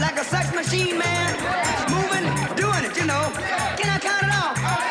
like a sex machine, man. Moving, doing it, you know. Can I count it off?